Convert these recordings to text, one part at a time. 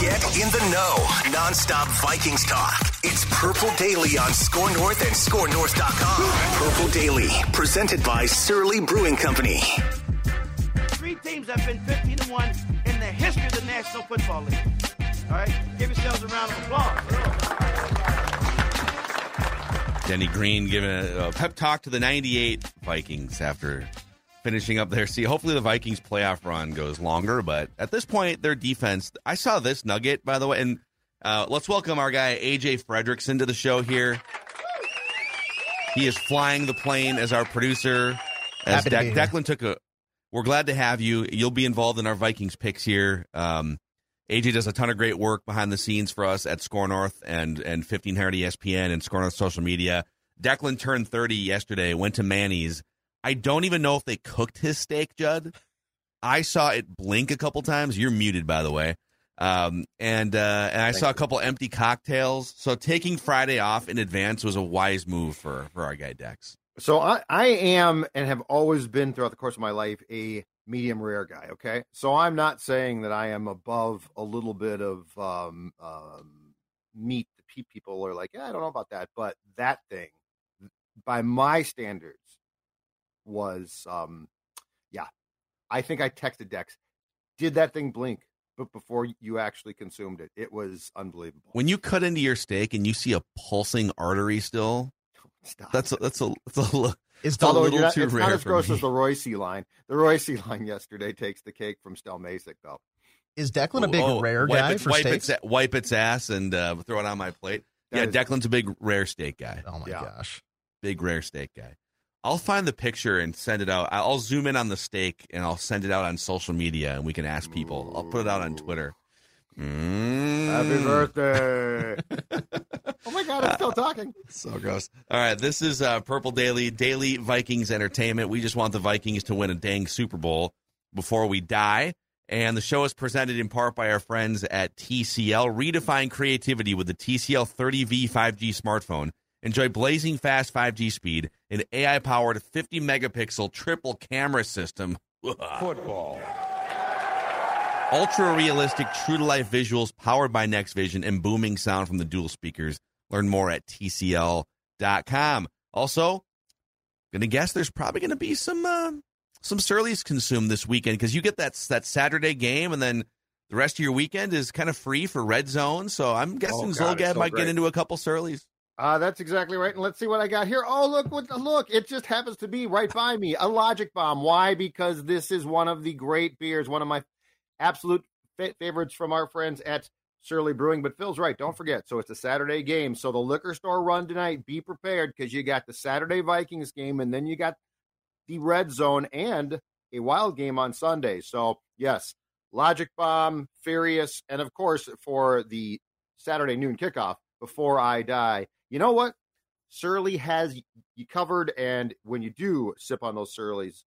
Get in the know. Nonstop Vikings talk. It's Purple Daily on Score North and ScoreNorth.com. Purple Daily, presented by Surly Brewing Company. Three teams have been 15 to 1 in the history of the National Football League. All right? Give yourselves a round of applause. Denny Green giving a, a pep talk to the 98 Vikings after finishing up their see. Hopefully, the Vikings playoff run goes longer, but at this point, their defense. I saw this nugget, by the way, and uh, let's welcome our guy AJ Fredrickson to the show here. He is flying the plane as our producer. As Happy to be here. Declan took a, we're glad to have you. You'll be involved in our Vikings picks here. Um, AJ does a ton of great work behind the scenes for us at Score North and and 1500 ESPN and Score North social media. Declan turned 30 yesterday, went to Manny's. I don't even know if they cooked his steak, Judd. I saw it blink a couple times. You're muted, by the way. Um, and uh, and I saw a couple empty cocktails. So taking Friday off in advance was a wise move for for our guy Dex. So I, I am and have always been throughout the course of my life a medium rare guy. Okay, so I'm not saying that I am above a little bit of um, um, meat. that People are like, yeah, I don't know about that, but that thing, by my standards, was um, yeah. I think I texted Dex. Did that thing blink? But before you actually consumed it, it was unbelievable. When you cut into your steak and you see a pulsing artery still, Stop. that's a, that's a, that's a, li- Is it's a little you're not, too it's rare not as gross me. as the Royce line. The Royce line yesterday takes the cake from Stel Masick, though. is Declan a big Oh, rare wipe guy it- for wipe steaks? Its, wipe its ass and uh, throw it on my plate. That yeah, is- Declan's a big rare steak guy. Oh my Yeah. gosh. Big rare steak guy. I'll find the picture and send it out. I'll zoom in on the steak and I'll send it out on social media and we can ask people. I'll put it out on Twitter. Mm. Happy birthday! oh my God, I'm still talking. So gross. All right, this is uh, Purple Daily, Daily Vikings Entertainment. We just want the Vikings to win a dang Super Bowl before we die. And the show is presented in part by our friends at TCL. Redefine creativity with the TCL 30V 5G smartphone. Enjoy blazing fast 5G speed, an AI powered 50 megapixel triple camera system. Football. Ultra realistic, true to life visuals powered by NXTVISION and booming sound from the dual speakers. Learn more at TCL.com. Also, gonna guess there's probably gonna be some uh, some Surly's consumed this weekend because you get that that Saturday game and then the rest of your weekend is kind of free for red zone. So I'm guessing Oh, God, Zulgad so might great. get into a couple Surly's. Uh, that's exactly right. And let's see what I got here. Oh, look! What look? It just happens to be right by me. A Logic Bomb. Why? Because this is one of the great beers. One of my absolute fa- favorites from our friends at Surly Brewing. But Phil's right. Don't forget. So it's a Saturday game. So the liquor store run tonight. Be prepared because you got the Saturday Vikings game, and then you got the Red Zone and a Wild game on Sunday. So yes, Logic Bomb, Furious, and of course for the Saturday noon kickoff. Before I die. You know what? Surly has you covered, and when you do sip on those Surlys,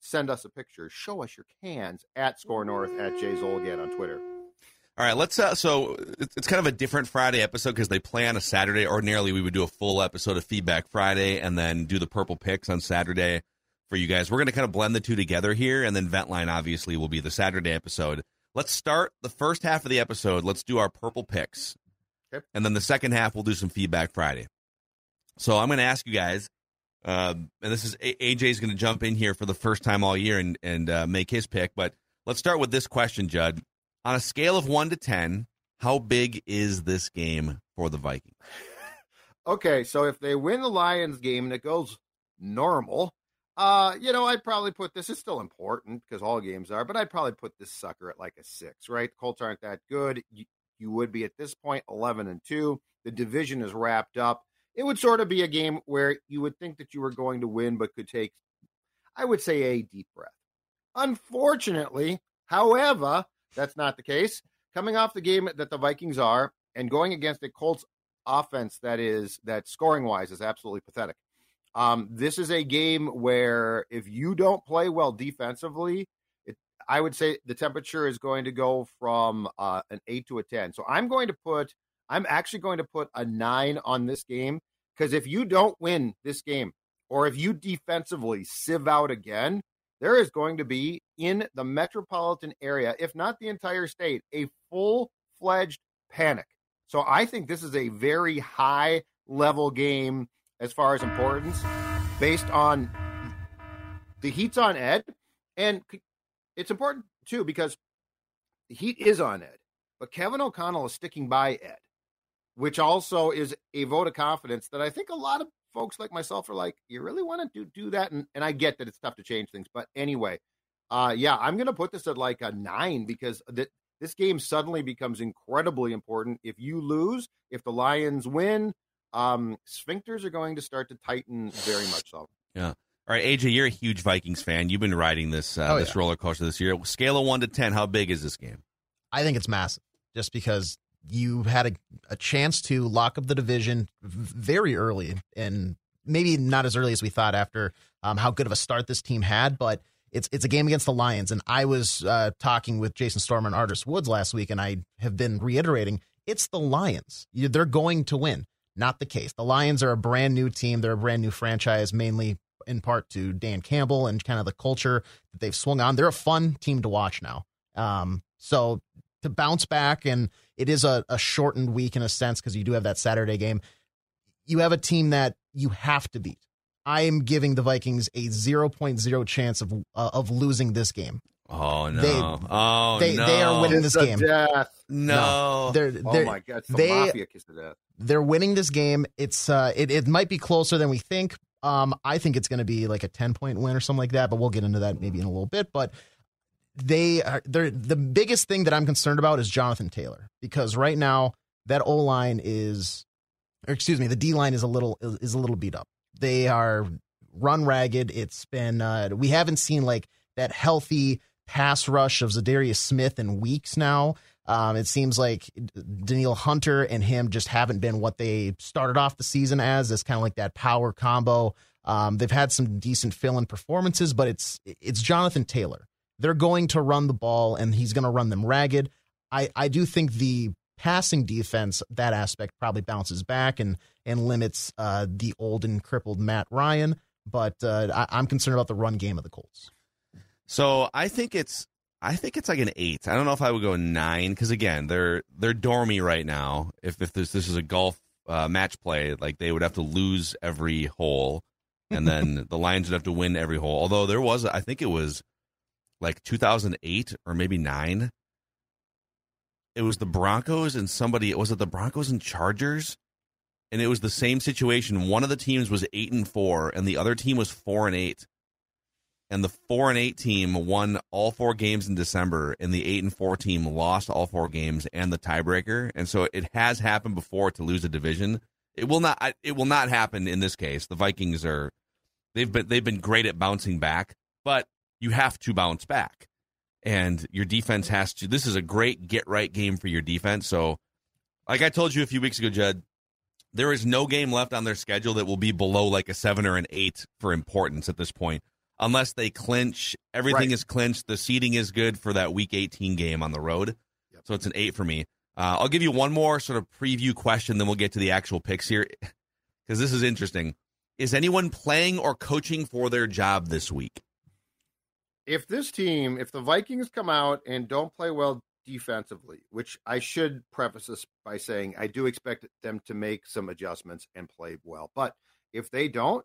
send us a picture. Show us your cans at Score North at Jay Zulgad on Twitter. All right, let's. Uh, so it's it's kind of a different Friday episode because they play on a Saturday. Ordinarily, we would do a full episode of Feedback Friday and then do the purple picks on Saturday for you guys. We're going to kind of blend the two together here, and then Ventline obviously will be the Saturday episode. Let's start the first half of the episode. Let's do our purple picks, Okay. and then the second half we'll do some Feedback Friday. So I'm going to ask you guys, uh, and this is AJ's going to jump in here for the first time all year and and uh, make his pick. But let's start with this question, Judd. On a scale of one to ten, How big is this game for the Vikings? Okay, so if they win the Lions game and it goes normal, uh, you know, I'd probably put this. It's still important because all games are, but I'd probably put this sucker at like a six, right? The Colts aren't that good. You, would be at this point eleven and two. The division is wrapped up. It would sort of be a game where you would think that you were going to win, but could take, I would say, a deep breath. Unfortunately, however, that's not the case. Coming off the game that the Vikings are and going against a Colts offense that is that scoring wise is absolutely pathetic. Um, this is a game where if you don't play well defensively, I would say the temperature is going to go from uh, an eight to a ten. So I'm going to put, I'm actually going to put a nine on this game because if you don't win this game, or if you defensively sieve out again, there is going to be in the metropolitan area, if not the entire state, a full fledged panic. So I think this is a very high level game as far as importance based on the Heat's on Ed. And it's important too because the Heat is on Ed, but Kevin O'Connell is sticking by Ed, which also is a vote of confidence that I think a lot of folks like myself are like, you really want to do, do that? And, and I get that it's tough to change things. But anyway, uh, yeah, I'm going to put this at like a nine because th- this game suddenly becomes incredibly important. If you lose, if the Lions win, um, sphincters are going to start to tighten very much so. Yeah. All right, AJ, you're a huge Vikings fan. You've been riding this uh, Oh, this yeah. roller coaster this year. Scale of one to ten, how big is this game? I think it's massive just because you had a, a chance to lock up the division very early and maybe not as early as we thought after um, how good of a start this team had, but it's it's a game against the Lions. And I was uh, talking with Jason Storm and Artis Woods last week, and I have been reiterating it's the Lions. You- They're going to win. Not the case. The Lions are a brand new team. They're a brand new franchise, mainly in part to Dan Campbell and kind of the culture that they've swung on. They're a fun team to watch now. Um, so to bounce back, and it is a, a shortened week in a sense because you do have that Saturday game. You have a team that you have to beat. I am giving the Vikings a 0.0 chance of uh, of losing this game. Oh no! They- oh they- no! they are winning It's this game. Death. No, They're, Oh they're, my god, it's the they- mafia kiss to death. they're winning this game. It's uh, it, it might be closer than we think. Um, I think it's going to be like a ten point win or something like that, but we'll get into that maybe in a little bit. But they are they're the biggest thing that I'm concerned about is Jonathan Taylor because right now that O line is, or excuse me, the D line is a little is a little beat up. They are run ragged. It's been uh, we haven't seen like that healthy pass rush of Za'Darius Smith in weeks now. Um, it seems like Danielle Hunter and him just haven't been what they started off the season as. It's kind of like that power combo. Um, they've had some decent fill-in performances, but it's it's Jonathan Taylor. They're going to run the ball, and he's going to run them ragged. I I do think the passing defense that aspect probably bounces back and and limits uh, the old and crippled Matt Ryan. But uh, I, I'm concerned about the run game of the Colts. So I think it's I think it's like an eight. I don't know if I would go nine because again they're they're dormy right now. If if this this is a golf uh, match play, like they would have to lose every hole, and then the Lions would have to win every hole. Although there was I think it was like 2008 or maybe nine. It was the Broncos and somebody it was it the Broncos and Chargers, and it was the same situation. One of the teams was eight and four, and the other team was four and eight and the four and eight team won all four games in December, and the eight and four team lost all four games and the tiebreaker. And so it has happened before to lose a division. It will not. It will not happen in this case. The Vikings are they've been they've been great at bouncing back, but you have to bounce back, and your defense has to. This is a great get right game for your defense. So, like I told you a few weeks ago, Judd, there is no game left on their schedule that will be below like a seven or an eight for importance at this point unless they clinch. Everything Right. is clinched. The seating is good for that Week 18 game on the road. Yep. So it's an eight for me. Uh, I'll give you one more sort of preview question, then we'll get to the actual picks here because this is interesting. Is anyone playing or coaching for their job this week? if this team, if the Vikings come out and don't play well defensively, which I should preface this by saying I do expect them to make some adjustments and play well, but if they don't,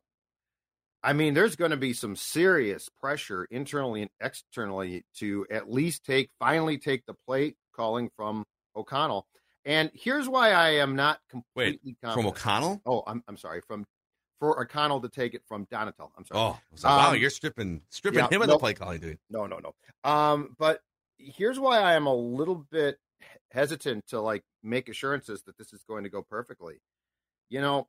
I mean, there's going to be some serious pressure internally and externally to at least take, finally take the plate calling from O'Connell. And here's why I am not Wait, completely from. O'Connell. Oh, I'm, I'm sorry. From for O'Connell to take it from Donatell. I'm sorry. Oh, like, wow, Um, you're stripping stripping yeah, him of the nope. play calling, dude. No, no, no. Um, but here's why I am a little bit hesitant to like make assurances that this is going to go perfectly. You know,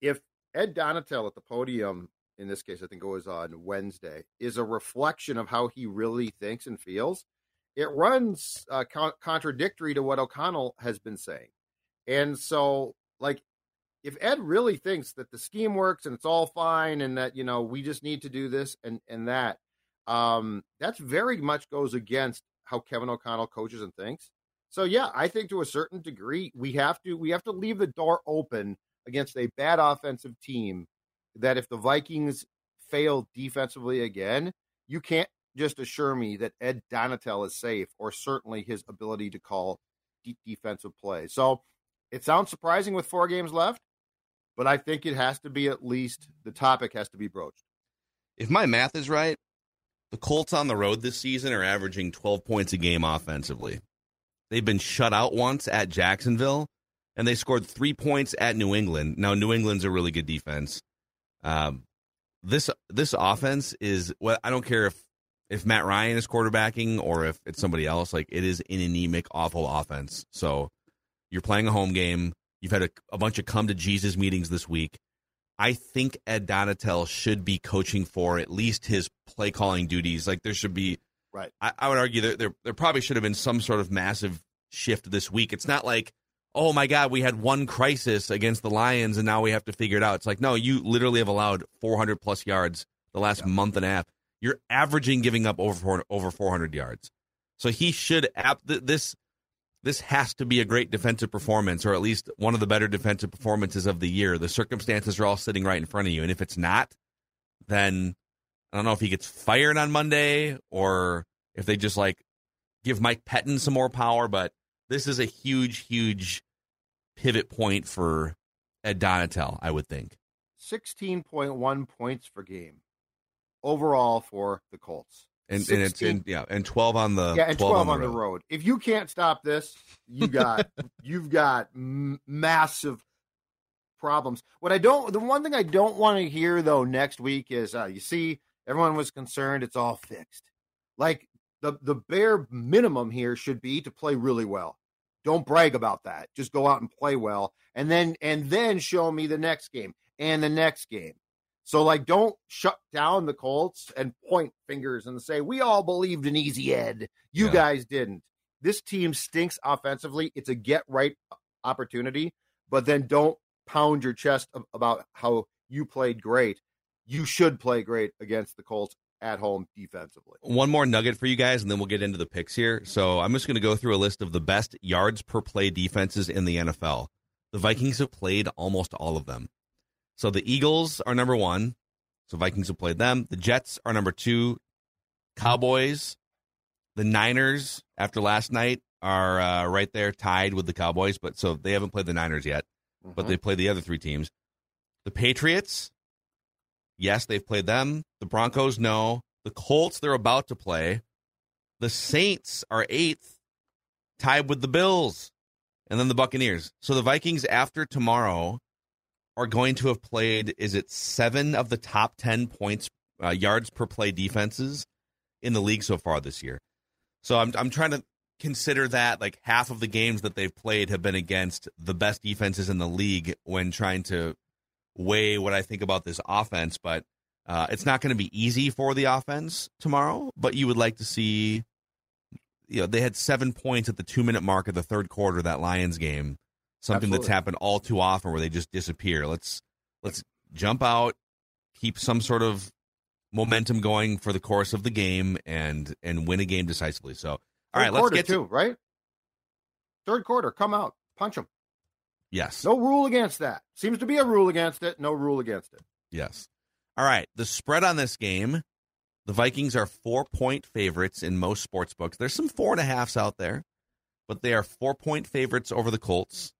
if Ed Donatell at the podium, in this case, I think it was on Wednesday, is a reflection of how he really thinks and feels, it runs uh, con- contradictory to what O'Connell has been saying. And so, like, if Ed really thinks that the scheme works and it's all fine and that, you know, we just need to do this and, and that, um, that's very much goes against how Kevin O'Connell coaches and thinks. So yeah, I think to a certain degree we have to we have to leave the door open against a bad offensive team that if the Vikings fail defensively again, you can't just assure me that Ed Donatell is safe or certainly his ability to call deep defensive play. So it sounds surprising with four games left, but I think it has to be at least the topic has to be broached. If my math is right, the Colts on the road this season are averaging 12 points a game offensively. They've been shut out once at Jacksonville, and they scored three points at New England. Now, New England's a really good defense. Um, this this offense is well, I don't care if if Matt Ryan is quarterbacking or if it's somebody else. Like it is an anemic, awful offense. So you're playing a home game. You've had a, a bunch of come to Jesus meetings this week. I think Ed Donatell should be coaching for at least his play calling duties. Like there should be, Right. I, I would argue there, there there probably should have been some sort of massive shift this week. It's not like, oh my God, we had one crisis against the Lions and now we have to figure it out. It's like, no, you literally have allowed 400 plus yards the last month and a half. You're averaging giving up over 400, over 400 yards. So he should ap- this this has to be a great defensive performance, or at least one of the better defensive performances of the year. The circumstances are all sitting right in front of you, and if it's not, then I don't know if he gets fired on Monday or if they just like give Mike Pettine some more power. But this is a huge, huge pivot point for Ed Donatell, I would think. 16.1 points per game overall for the Colts. And, and it's in yeah, and twelve on the yeah, and 12, 12 on, the road. If you can't stop this, you got you've got m- massive problems. What I don't the one thing I don't want to hear though next week is uh, you see everyone was concerned it's all fixed. Like the the bare minimum here should be to play really well. Don't brag about that. Just go out and play well and then and then show me the next game and the next game. So like don't shut down the Colts and point fingers and say we all believed in Easy Ed. You Yeah. guys didn't. This team stinks offensively. It's a get right opportunity, but then don't pound your chest about how you played great. You should play great against the Colts at home defensively. One more nugget for you guys, and then we'll get into the picks here. So I'm just going to go through a list of the best yards per play defenses in the NFL. The Vikings have played almost all of them. So the Eagles are number one. So Vikings have played them. The Jets are number two. Cowboys, the Niners after last night are uh, right there tied with the Cowboys, but so they haven't played the Niners yet, but they played the other three teams. The Patriots, yes, they've played them. The Broncos, no. The Colts, they're about to play. The Saints are eighth, tied with the Bills, and then the Buccaneers. So the Vikings, after tomorrow, are going to have played. Is it seven of the top ten points uh, yards per play defenses in the league so far this year? So I'm I'm trying to consider that like half of the games that they've played have been against the best defenses in the league when trying to weigh what I think about this offense. But uh, it's not going to be easy for the offense tomorrow. But you would like to see, you know, they had seven points at the two minute mark of the third quarter of that Lions game. Something that's happened all too often where they just disappear. Let's let's jump out, keep some sort of momentum going for the course of the game, and and win a game decisively. So, all right, let's get to too, right? Third quarter, come out, punch them. Yes. No rule against that. Seems to be a rule against it. No rule against it. Yes. All right. The spread on this game, the Vikings are four point favorites in most sports books. There's some four and a halfs out there, but they are four point favorites over the Colts.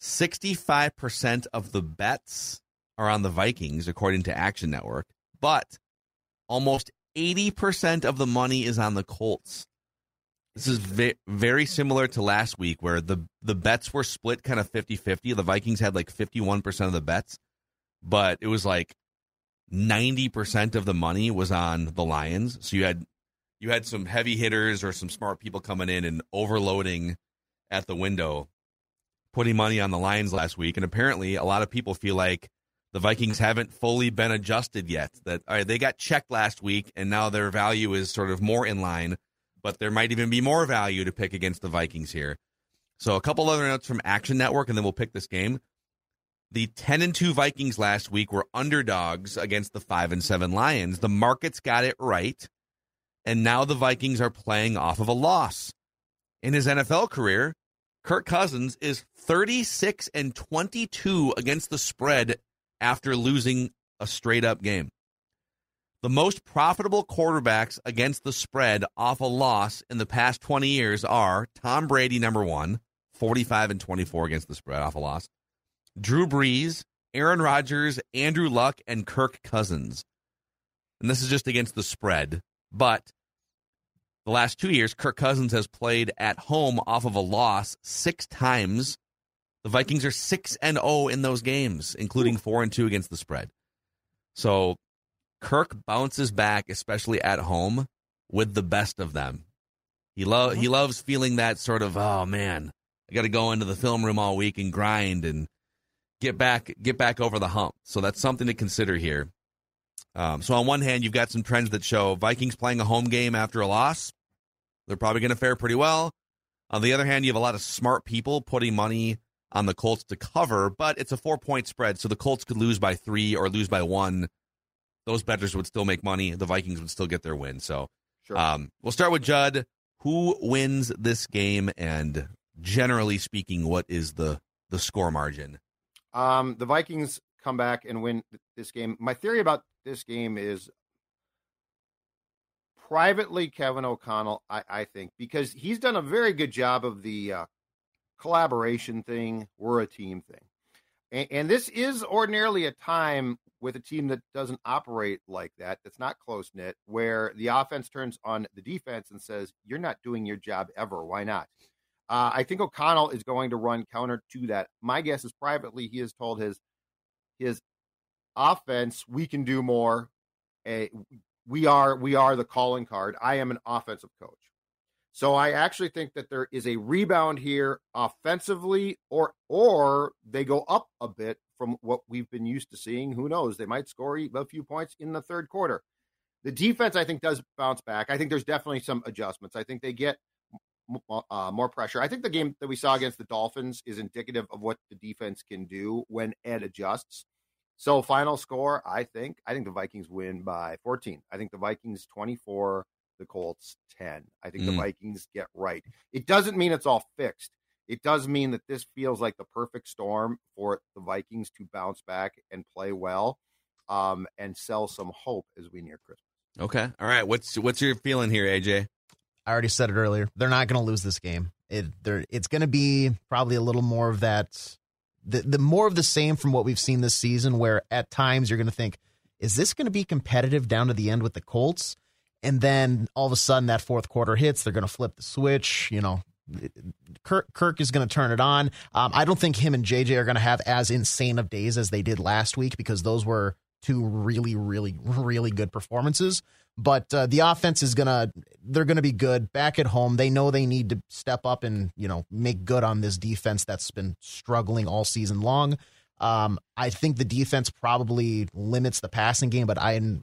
65% of the bets are on the Vikings, according to Action Network, but almost 80% of the money is on the Colts. This is ve- very similar to last week where the the bets were split kind of 50-50. The Vikings had like 51% of the bets, but it was like 90% of the money was on the Lions. So you had you had some heavy hitters or some smart people coming in and overloading at the window putting money on the Lions last week and apparently a lot of people feel like the Vikings haven't fully been adjusted yet. That they got checked last week and now their value is sort of more in line but there might even be more value to pick against the Vikings here. So a couple other notes from Action Network, and then we'll pick this game. The 10 and 2 Vikings last week were underdogs against the 5 and 7 Lions. The markets got it right, and now the Vikings are playing off of a loss. In his NFL career, Kirk Cousins is 36 and 22 against the spread after losing a straight up game. The most profitable quarterbacks against the spread off a loss in the past 20 years are Tom Brady, number one, 45 and 24 against the spread off a loss, Drew Brees, Aaron Rodgers, Andrew Luck, and Kirk Cousins. And this is just against the spread. But the last two years, Kirk Cousins has played at home off of a loss six times. The Vikings are 6 and 0 in those games, including 4 and 2 against the spread. So Kirk bounces back, especially at home, with the best of them. He love he loves feeling that sort of oh man, I got to go into the film room all week and grind and get back get back over the hump. So that's something to consider here. Um, so on one hand, you've got some trends that show Vikings playing a home game after a loss. They're probably going to fare pretty well. On the other hand, you have a lot of smart people putting money on the Colts to cover, but it's a four point spread, so the Colts could lose by three or lose by one those bettors would still make money. The Vikings would still get their win. So sure. um, we'll start with Judd. Who wins this game? And generally speaking, what is the the score margin? Um, the Vikings come back and win this game. My theory about this game is privately Kevin O'Connell. I, I think because he's done a very good job of the uh, collaboration thing. We're a team thing. And, and, this is ordinarily a time with a team that doesn't operate like that, that's not close knit, where the offense turns on the defense and says, You're not doing your job ever. Why not? Uh, I think O'Connell is going to run counter to that. My guess is privately he has told his his offense, we can do more. We are we are the calling card. I am an offensive coach. So I actually think that there is a rebound here offensively, or or they go up a bit from what we've been used to seeing. Who knows? They might score a few points in the third quarter. The defense, I think, does bounce back. I think there's definitely some adjustments. I think they get uh, more pressure. I think the game that we saw against the Dolphins is indicative of what the defense can do when Ed adjusts. So, final score, I think, I think the Vikings win by 14. I think the Vikings 24 the Colts 10. I think mm. the Vikings get right. It doesn't mean it's all fixed. It does mean that this feels like the perfect storm for the Vikings to bounce back and play well um, and sell some hope as we near Christmas. Okay. All right. What's what's your feeling here, AJ? I already said it earlier. They're not going to lose this game. It, it's going to be probably a little more of that, the, the more of the same from what we've seen this season, where at times you're going to think, is this going to be competitive down to the end with the Colts? and then all of a sudden that fourth quarter hits, they're going to flip the switch. You know, Kirk, Kirk is going to turn it on. Um, I don't think him and JJ are going to have as insane of days as they did last week because those were two really, really, really good performances. But uh, the offense is gonna they're gonna be good back at home. They know they need to step up and you know make good on this defense that's been struggling all season long. Um, I think the defense probably limits the passing game, but I'm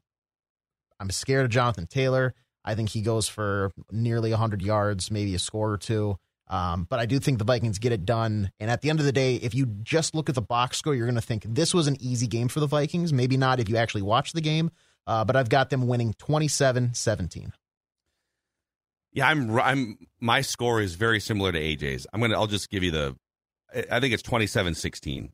I'm scared of Jonathan Taylor. I think he goes for nearly 100 yards, maybe a score or two. Um, but I do think the Vikings get it done. And at the end of the day, if you just look at the box score, you're going to think this was an easy game for the Vikings. Maybe not if you actually watch the game, uh, but I've got them winning 27 17. Yeah, I'm. I'm. My score is very similar to AJ's. I'm gonna. I'll just give you the. I think it's 27-16.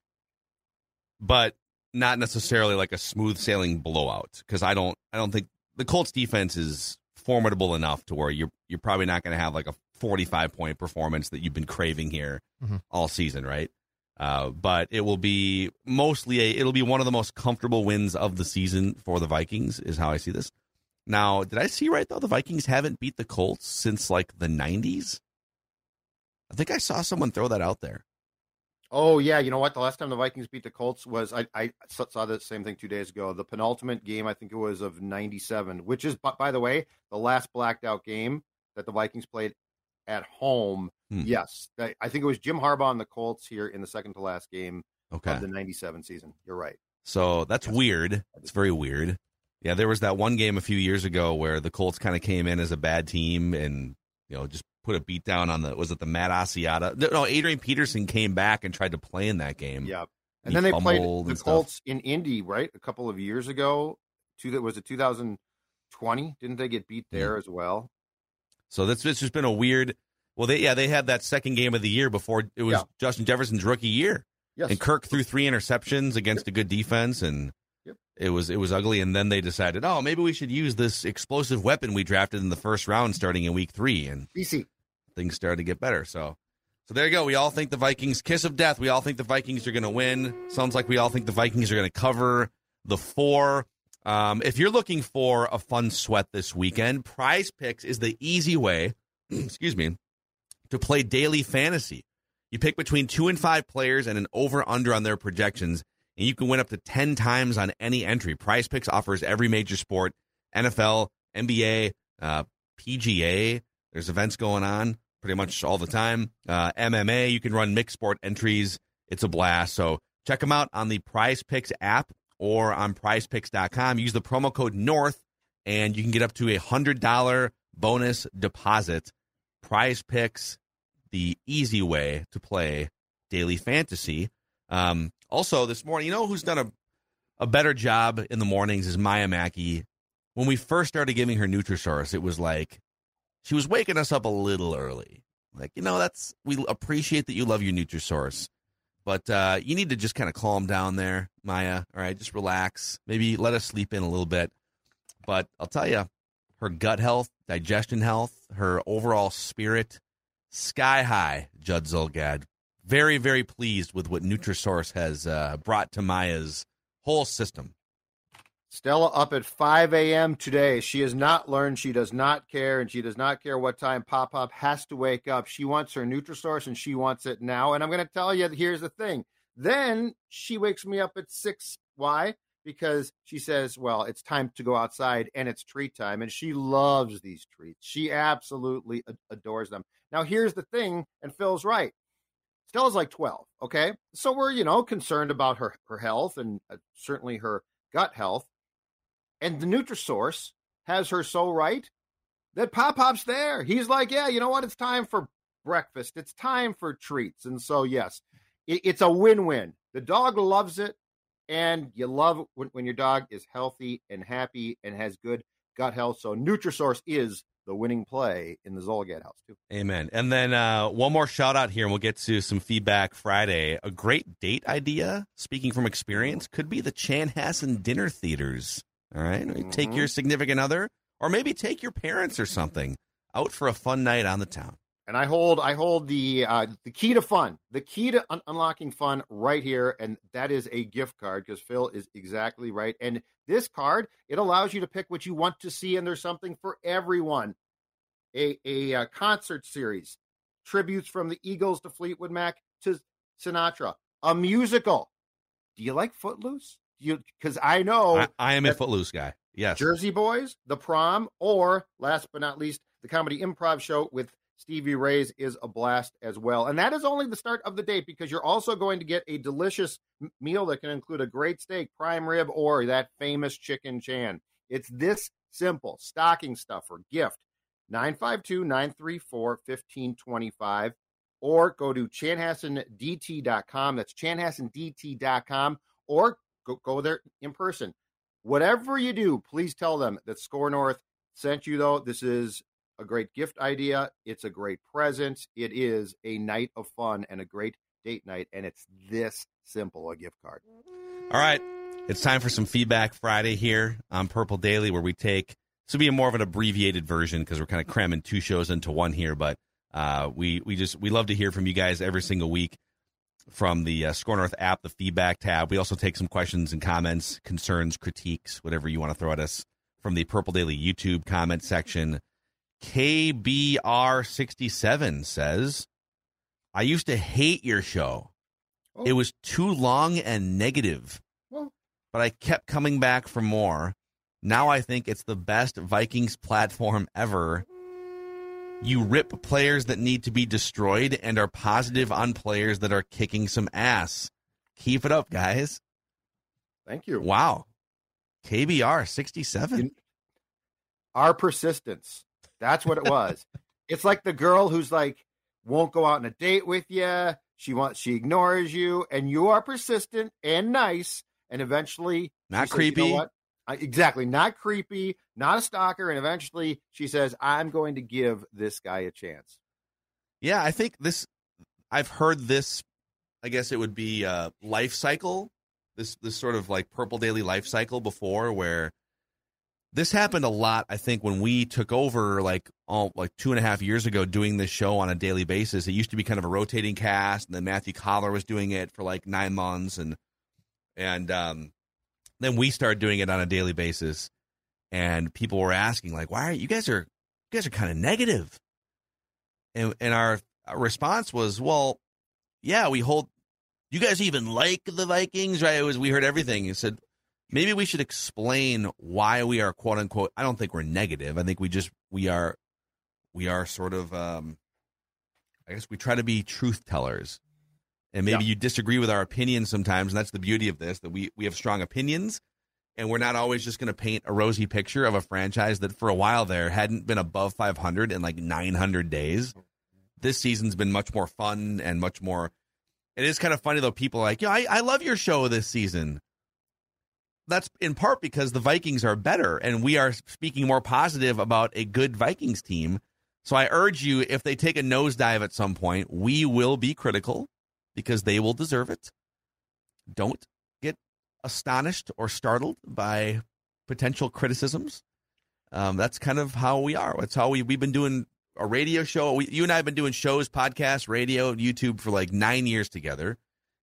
but not necessarily like a smooth sailing blowout because I don't. I don't think the Colts defense is formidable enough to where you're you're probably not going to have like a 45 point performance that you've been craving here mm-hmm. all season, right? Uh, but it will be mostly a it'll be one of the most comfortable wins of the season for the Vikings is how I see this. Now, did I see right though? The Vikings haven't beat the Colts since like the '90s. I think I saw someone throw that out there. Oh yeah, you know what? The last time the Vikings beat the Colts was I, I saw the same thing two days ago. The penultimate game, I think it was of '97, which is by the way the last blacked out game that the Vikings played at home. Hmm. Yes, I think it was Jim Harbaugh and the Colts here in the second to last game okay. of the '97 season. You're right. So that's yes. weird. It's very weird. Yeah, there was that one game a few years ago where the Colts kind of came in as a bad team and you know just put a beat down on the was it the Matt Asiata? No, Adrian Peterson came back and tried to play in that game. Yeah, and then they played the Colts in Indy right a couple of years ago. To that was it 2020? Didn't they get beat there yeah. as well? So that's it's just been a weird. Well, they yeah they had that second game of the year before it was yeah. Justin Jefferson's rookie year. Yes. And Kirk threw three interceptions against a good defense, and yep. it was it was ugly. And then they decided, oh, maybe we should use this explosive weapon we drafted in the first round, starting in week three. And BC things started to get better. So, so there you go. We all think the Vikings kiss of death. We all think the Vikings are going to win. Sounds like we all think the Vikings are going to cover the four. Um, if you're looking for a fun sweat this weekend, Prize Picks is the easy way. excuse me, to play daily fantasy. You pick between two and five players and an over under on their projections, and you can win up to 10 times on any entry. Prize Picks offers every major sport NFL, NBA, uh, PGA. There's events going on pretty much all the time. Uh, MMA, you can run mixed sport entries. It's a blast. So check them out on the Prize Picks app or on prizepicks.com. Use the promo code NORTH and you can get up to a $100 bonus deposit. Prize Picks, the easy way to play daily fantasy. Um, also, this morning, you know who's done a, a better job in the mornings is Maya Mackey. When we first started giving her Nutrisource, it was like she was waking us up a little early. Like, you know, that's we appreciate that you love your Nutrisource. But uh, you need to just kind of calm down there, Maya. All right, just relax. Maybe let us sleep in a little bit. But I'll tell you, her gut health, digestion health, her overall spirit, sky high. Judd Zulgad, very very pleased with what Nutrisource has uh, brought to Maya's whole system. Stella up at 5 a.m. today. She has not learned. She does not care, and she does not care what time Pop Pop has to wake up. She wants her Nutrisource, and she wants it now. And I'm going to tell you, here's the thing. Then she wakes me up at 6. Why? Because she says, well, it's time to go outside, and it's treat time. And she loves these treats. She absolutely adores them. Now, here's the thing, and Phil's right. Stella's like 12, okay? So we're, you know, concerned about her, her health and uh, certainly her gut health. And the Nutrisource has her so right that Pop Pop's there. He's like, yeah, you know what? It's time for breakfast. It's time for treats. And so, yes, it, it's a win win. The dog loves it. And you love when, when your dog is healthy and happy and has good gut health. So, Nutrisource is the winning play in the Zulgad house, too. Amen. And then uh, one more shout out here, and we'll get to some feedback Friday. A great date idea, speaking from experience, could be the Chanhassen dinner theaters. All right? mm-hmm. Take your significant other or maybe take your parents or something out for a fun night on the town. And I hold I hold the uh, the key to fun, the key to un- unlocking fun right here, and that is a gift card because Phil is exactly right. And this card it allows you to pick what you want to see, and there's something for everyone. A a, a uh, concert series, tributes from the Eagles to Fleetwood Mac to Sinatra, a musical. Do you like Footloose? You because I know I, I am a Footloose guy. Yes, Jersey Boys, The Prom, or last but not least, the comedy improv show with Stevie Ray's is a blast as well. And that is only the start of the date because you're also going to get a delicious meal that can include a great steak, prime rib, or that famous chicken chan. It's this simple stocking stuffer gift 952 934 1525 or go to chanhassendt.com. That's chanhassendt.com or Go go there in person. Whatever you do, please tell them that Score North sent you. Though this is a great gift idea, it's a great present. It is a night of fun and a great date night, and it's this simple a gift card. All right, it's time for some feedback Friday here on Purple Daily, where we take this will be a more of an abbreviated version because we're kind of cramming two shows into one here, but. Uh, we we just we love to hear from you guys every single week from the uh, Score North app, the feedback tab. We also take some questions and comments, concerns, critiques, whatever you want to throw at us from the Purple Daily YouTube comment section. KBR67 says, I used to hate your show. It was too long and negative, Well- but I kept coming back for more. Now I think it's the best Vikings platform ever. You rip players that need to be destroyed and are positive on players that are kicking some ass. Keep it up, guys. Thank you. Wow. KBR 67. Our persistence. That's what it was. it's like the girl who's like won't go out on a date with you. She wants she ignores you, and you are persistent and nice, and eventually Not she says, "You know creepy. exactly, not creepy, not a stalker, and eventually she says, "I'm going to give this guy a chance." Yeah, I think this. I've heard this. I guess it would be uh, life cycle. This this sort of like purple daily life cycle before, where this happened a lot. I think when we took over, like all like two and a half years ago, doing this show on a daily basis. It used to be kind of a rotating cast, and then Matthew Coller was doing it for like nine months, and and um, then we started doing it on a daily basis, and people were asking like, "Why are you guys are you guys are kind of negative?" And and our our response was, "Well, yeah, we hold. You guys even like the Vikings, right?" It was we heard everything. and said maybe we should explain why we are quote unquote. I don't think we're negative. I think we just we are we are sort of. um I guess we try to be truth tellers. And maybe you disagree with our opinions sometimes, and that's the beauty of this that we, we have strong opinions, and we're not always just going to paint a rosy picture of a franchise that for a while there hadn't been above 500 in like 900 days. This season's been much more fun and much more. It is kind of funny though. People are like, yeah, I, I love your show this season. That's in part because the Vikings are better, and we are speaking more positive about a good Vikings team. So I urge you, if they take a nosedive at some point, we will be critical because they will deserve it. Don't astonished or startled by potential criticisms. Um, that's kind of how we are. That's how we we've been doing a radio show. We, you and I have been doing shows, podcasts, radio, YouTube for like nine years together,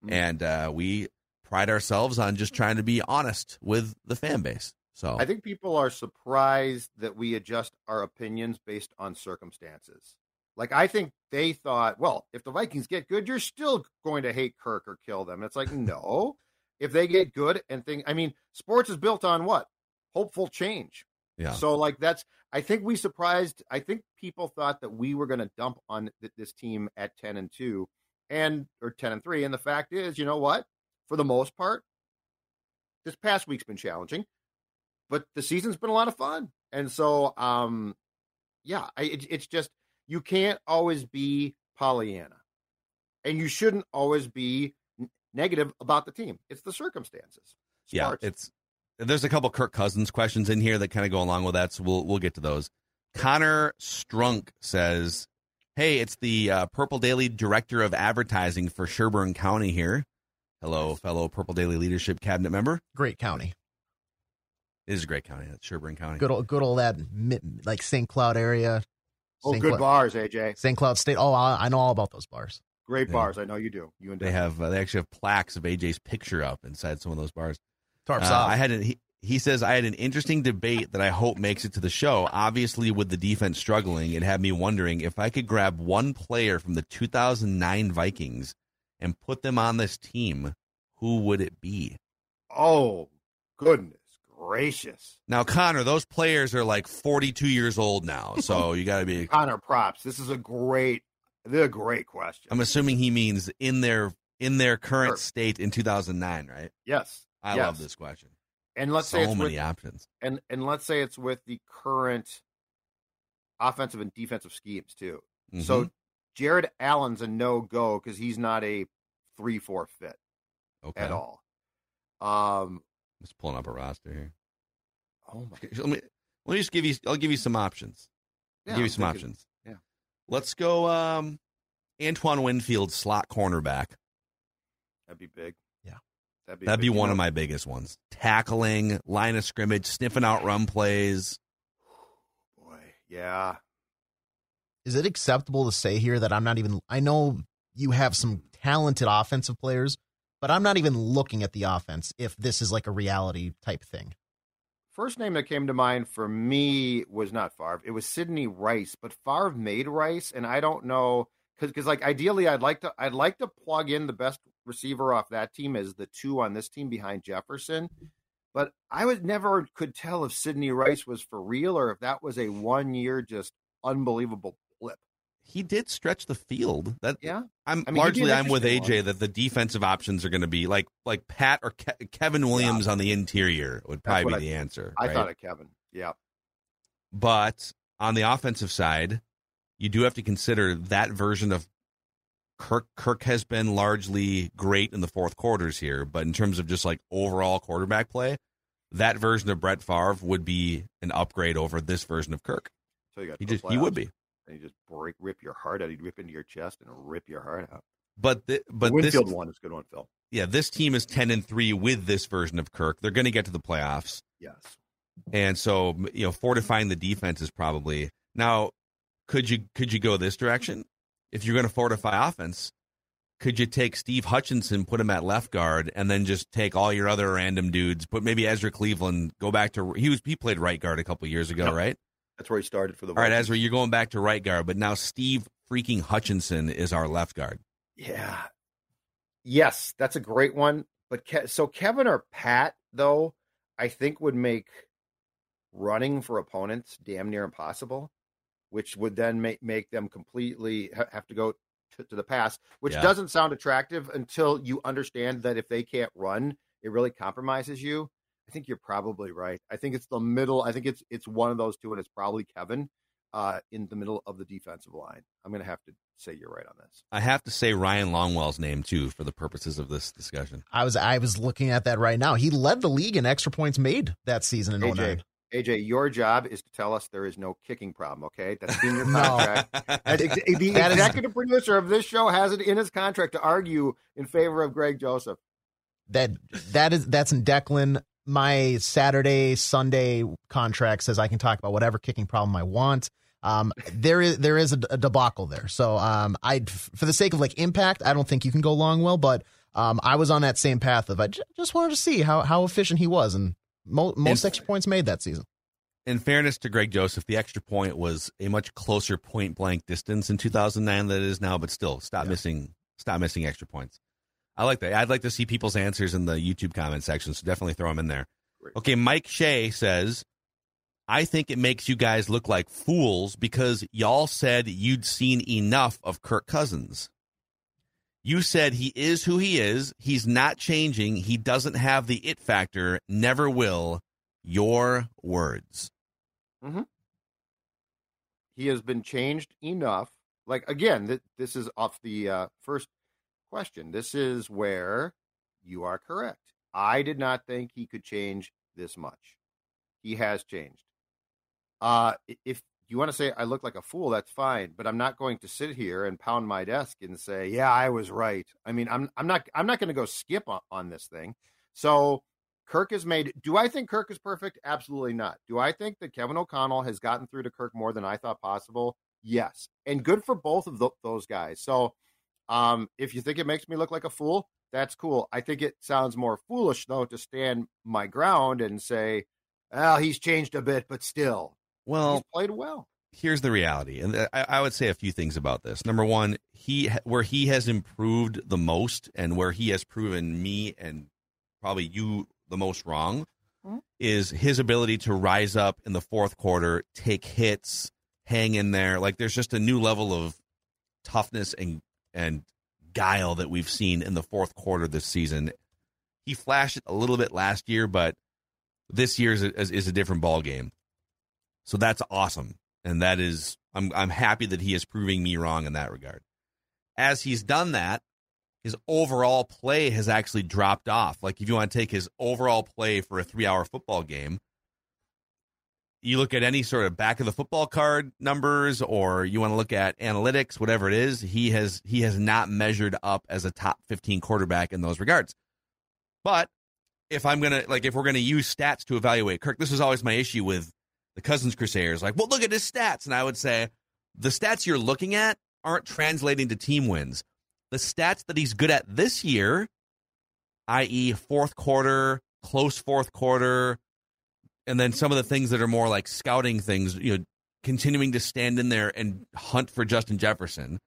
and uh, we pride ourselves on just trying to be honest with the fan base. So I think people are surprised that we adjust our opinions based on circumstances. Like I think they thought, well, if the Vikings get good, you're still going to hate Kirk or kill them. It's like, no. If they get good and think I mean, sports is built on what? Hopeful change. yeah, So like that's I think we surprised I think people thought that we were going to dump on th- this team at 10 and 2 and or 10 and 3 and the fact is, you know what? For the most part this past week's been challenging, but the season's been a lot of fun. And so um yeah, I, it, it's just you can't always be Pollyanna. And you shouldn't always be negative about the team. It's the circumstances. yeah, it's there's a couple Kirk Cousins questions in here that kind of go along with that, so we'll we'll get to those. Connor Strunk says, "Hey, it's the uh, Purple Daily Director of Advertising for Sherburne County here. Hello, fellow Purple Daily Leadership Cabinet member. Great county. It is a great county. That's Sherburne County. Good old, good old that like St. Cloud area. oh, St. good Cloud, bars, AJ. St. Cloud State. Oh, I, I know all about those bars. Great Yeah. bars. I know you do. You and They Dave. have uh, they actually have plaques of AJ's picture up inside some of those bars. Tarps Uh. I had an, he, he says I had an interesting debate that I hope makes it to the show. Obviously, with the defense struggling, it had me wondering if I could grab one player from the 2009 Vikings and put them on this team, who would it be? Oh, goodness gracious. Now, Connor, those players are like 42 years old now, so you got to be. Connor props. This is a great, a great question. I'm assuming he means in their in their current Sure. state in 2009, right? yes. I yes. love this question. And let's so say so many with, options. and and let's say it's with the current offensive and defensive schemes too. Mhm. So Jared Allen's a no go because he's not a three four fit okay, at all. Um. Just pulling up a roster here. Oh my. Let me let me just give you. I'll give you some options. Yeah, give you I'm some thinking- options. Yeah. Let's go. Um, Antoine Winfield, slot cornerback. That'd be big. Yeah. That'd be. That'd be one know, of my biggest ones. Tackling, line of scrimmage, sniffing out run plays. Boy, yeah. Is it acceptable to say here that I'm not even? I know you have some talented offensive players, but I'm not even looking at the offense if this is like a reality type thing. First name that came to mind for me was not Favre. It was Sidney Rice, but Favre made Rice, and I don't know because like ideally I'd like to I'd like to plug in the best receiver off that team as the two on this team behind Jefferson. But I was never could tell if Sidney Rice was for real or if that was a one year just unbelievable. He did stretch the field. That Yeah, I'm I mean, largely I'm with AJ that the defensive options are going to be like like Pat or Ke- Kevin Williams on the interior would That's probably be the answer. I right? thought of Kevin. Yeah, But on the offensive side, you do have to consider that version of Kirk. Kirk has been largely great in the fourth quarters here, but in terms of just like overall quarterback play, that version of Brett Favre would be an upgrade over this version of Kirk. so you got He just he would be. And you just break, rip your heart out. He'd rip into your chest and rip your heart out. But the, but the this Winfield one is a good one, Phil. yeah, this team is ten and three with this version of Kirk. They're going to get to the playoffs. Yes. And so, you know, fortifying the defense is probably now. Could you could you go this direction if you're going to fortify offense? Could you take Steve Hutchinson, put him at left guard, and then just take all your other random dudes? Put maybe Ezra Cleveland, go back to he was he played right guard a couple years ago, Yep. right? That's where he started for the. All right. Ezra, you're going back to right guard, but now Steve freaking Hutchinson is our left guard. Yeah. Yes, that's a great one. But Ke- so Kevin or Pat though, I think would make running for opponents damn near impossible, which would then make make them completely ha- have to go to, to the pass, which Yeah. doesn't sound attractive until you understand that if they can't run, it really compromises you. I think you're probably right. I think it's the middle. I think it's it's one of those two, and it's probably Kevin uh, in the middle of the defensive line. I'm going to have to say you're right on this. I have to say Ryan Longwell's name too for the purposes of this discussion. I was I was looking at that right now. He led the league in extra points made that season in AJ, 09. AJ, your job is to tell us there is no kicking problem. Okay, that's in your No. contract. And ex- the That is- executive producer of this show has it in his contract to argue in favor of Greg Joseph. That that is that's in Declan. My Saturday Sunday contract says I can talk about whatever kicking problem I want. Um, there is there is a, a debacle there. So um, I for the sake of like impact, I don't think you can go Longwell. But um, I was on that same path of I j- just wanted to see how how efficient he was, and mo- most And- extra points made that season. in fairness to Greg Joseph, the extra point was a much closer point blank distance in 2009 than it is now, but still, stop Yeah. missing, stop missing extra points. I like that. I'd like to see people's answers in the YouTube comment section, so definitely throw them in there. Great. Okay, Mike Shea says, I think it makes you guys look like fools because y'all said you'd seen enough of Kirk Cousins. You said he is who he is. He's not changing. He doesn't have the it factor, never will. Your words. He has been changed enough. Like again, th- this is off the uh, first question. This is where you are correct. I did not think he could change this much. He has changed. Uh, if you want to say I look like a fool, that's fine. But I'm not going to sit here and pound my desk and say, "Yeah, I was right." I mean, I'm I'm not I'm not going to go skip on, on this thing. So Kirk has made. Do I think Kirk is perfect? Absolutely not. Do I think that Kevin O'Connell has gotten through to Kirk more than I thought possible? Yes, and good for both of tho- those guys. So, um, if you think it makes me look like a fool, that's cool. I think it sounds more foolish though to stand my ground and say, "Well, he's changed a bit, but still, Well, he's played well." here's the reality, and I, I would say a few things about this. Number one, he where he has improved the most, and where he has proven me and probably you the most wrong, Mhm. is his ability to rise up in the fourth quarter, take hits, hang in there. Like there's just a new level of toughness and and guile that we've seen in the fourth quarter this season. He flashed it a little bit last year, but this year is a, is- a different ball game. So that's awesome, and that is I'm I'm happy that he is proving me wrong in that regard. As he's done that, his overall play has actually dropped off. Like if you want to take his overall play for a three hour football game, you look at any sort of back of the football card numbers, or you want to look at analytics, whatever it is, he has he has not measured up as a top fifteen quarterback in those regards. But if I'm gonna like if we're gonna use stats to evaluate Kirk, this is always my issue with the Cousins Crusaders. Like, well, look at his stats, and I would say the stats you're looking at aren't translating to team wins. The stats that he's good at this year, i.e., fourth quarter, close fourth quarter, and then some of the things that are more like scouting things, you know, continuing to stand in there and hunt for Justin Jefferson.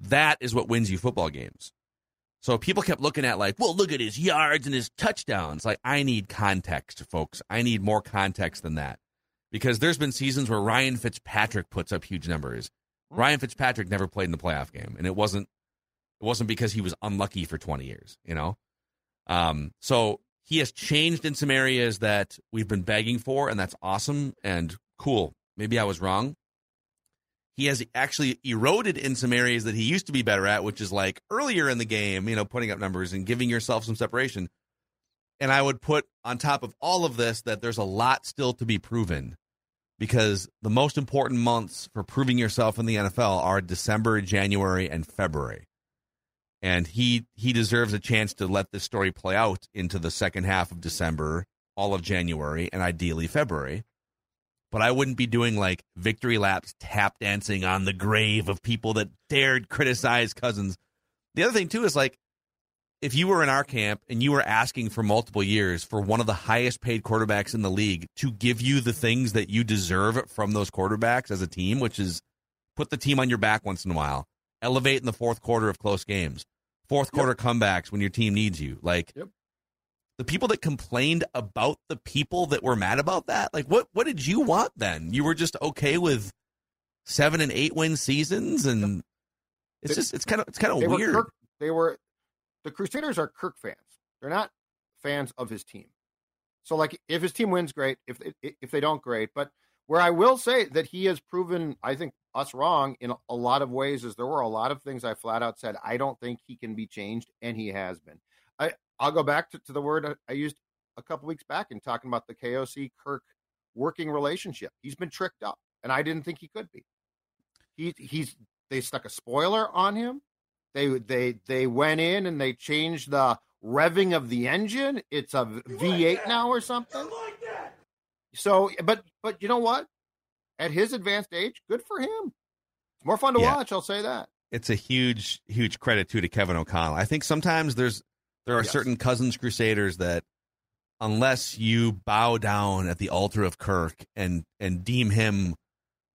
That is what wins you football games. So people kept looking at like, well, look at his yards and his touchdowns. Like, I need context, folks. I need more context than that. Because there's been seasons where Ryan Fitzpatrick puts up huge numbers. Ryan Fitzpatrick never played in the playoff game, and it wasn't it wasn't because he was unlucky for 20 years, you know. Um, so he has changed in some areas that we've been begging for, and that's awesome and cool. Maybe I was wrong. He has actually eroded in some areas that he used to be better at, which is like earlier in the game, you know, putting up numbers and giving yourself some separation. And I would put on top of all of this that there's a lot still to be proven because the most important months for proving yourself in the NFL are December, January, and February. And he he deserves a chance to let this story play out into the second half of December, all of January, and ideally February. But I wouldn't be doing like victory laps tap dancing on the grave of people that dared criticize Cousins. The other thing too is like if you were in our camp and you were asking for multiple years for one of the highest paid quarterbacks in the league to give you the things that you deserve from those quarterbacks as a team, which is put the team on your back once in a while, elevate in the fourth quarter of close games, fourth quarter yep. comebacks when your team needs you. Like yep. the people that complained about the people that were mad about that, like what what did you want then? You were just okay with seven and eight win seasons and it's just it's kind of it's kind of weird. Were, they were the Crusaders are Kirk fans. They're not fans of his team. So, like, if his team wins, great. If if they don't, great. But where I will say that he has proven, I think, us wrong in a lot of ways is there were a lot of things I flat out said I don't think he can be changed, and he has been. I I'll go back to, to the word I used a couple weeks back in talking about the KOC Kirk working relationship. He's been tricked up, and I didn't think he could be. He he's they stuck a spoiler on him. They they they went in and they changed the revving of the engine. It's a V8 now or something. I like that. so, but but you know what? At his advanced age, good for him. It's more fun to yeah. watch. I'll say that. It's a huge huge credit too to Kevin O'Connell. I think sometimes there's there are yes. certain Cousins Crusaders that unless you bow down at the altar of Kirk and and deem him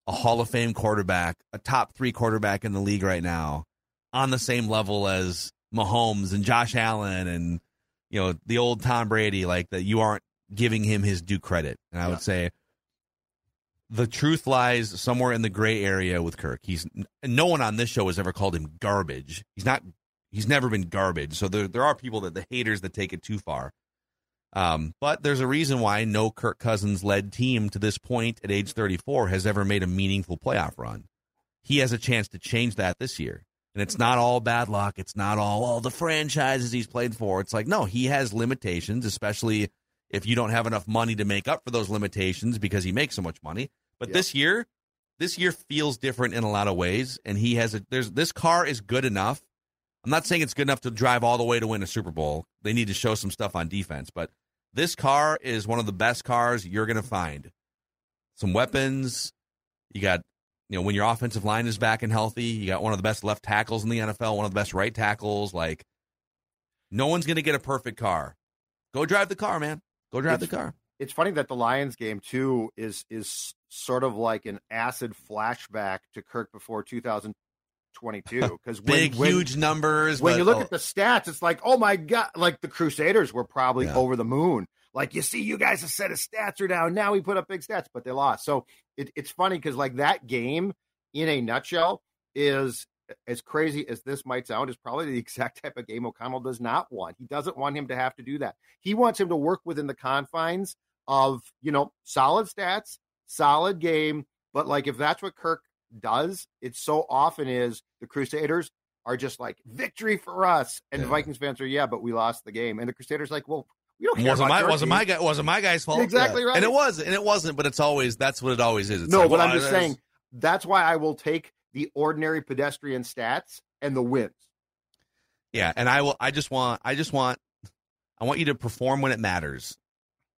a Hall of Fame quarterback, a top three quarterback in the league right now, on the same level as Mahomes and Josh Allen and you know the old Tom Brady, like that you aren't giving him his due credit. And I yeah. would say the truth lies somewhere in the gray area with Kirk. He's no one on this show has ever called him garbage. He's not. He's never been garbage. So there there are people that the haters that take it too far. Um, but there's a reason why no Kirk Cousins led team to this point at age 34 has ever made a meaningful playoff run. He has a chance to change that this year. And it's not all bad luck. It's not all, all the franchises he's played for. It's like, no, he has limitations, especially if you don't have enough money to make up for those limitations because he makes so much money. But yep. this year, this year feels different in a lot of ways. And he has a, there's, this car is good enough. I'm not saying it's good enough to drive all the way to win a Super Bowl. They need to show some stuff on defense, but this car is one of the best cars you're going to find. Some weapons. You got you know, when your offensive line is back and healthy, you got one of the best left tackles in the NFL, one of the best right tackles. Like, no one's going to get a perfect car. Go drive the car, man. Go drive it's, the car. It's funny that the Lions game too is is sort of like an acid flashback to Kirk before 2022 because big when, huge numbers. When but, you look oh. at the stats, it's like, oh my god! Like the Crusaders were probably yeah. over the moon. Like you see, you guys, a set of stats are down. Now we put up big stats, but they lost. So it, it's funny because like that game in a nutshell is as crazy as this might sound, is probably the exact type of game O'Connell does not want. He doesn't want him to have to do that. He wants him to work within the confines of, you know, solid stats, solid game. But like if that's what Kirk does, it so often is the Crusaders are just like victory for us. And yeah. the Vikings fans are, yeah, but we lost the game. And the Crusaders like, well, we don't care wasn't my wasn't my guy wasn't my guy's fault. Exactly right. And it was and it wasn't, but it's always that's what it always is. It's no, like, but well, I'm just saying that's why I will take the ordinary pedestrian stats and the wins. Yeah, and I will. I just want. I just want. I want you to perform when it matters.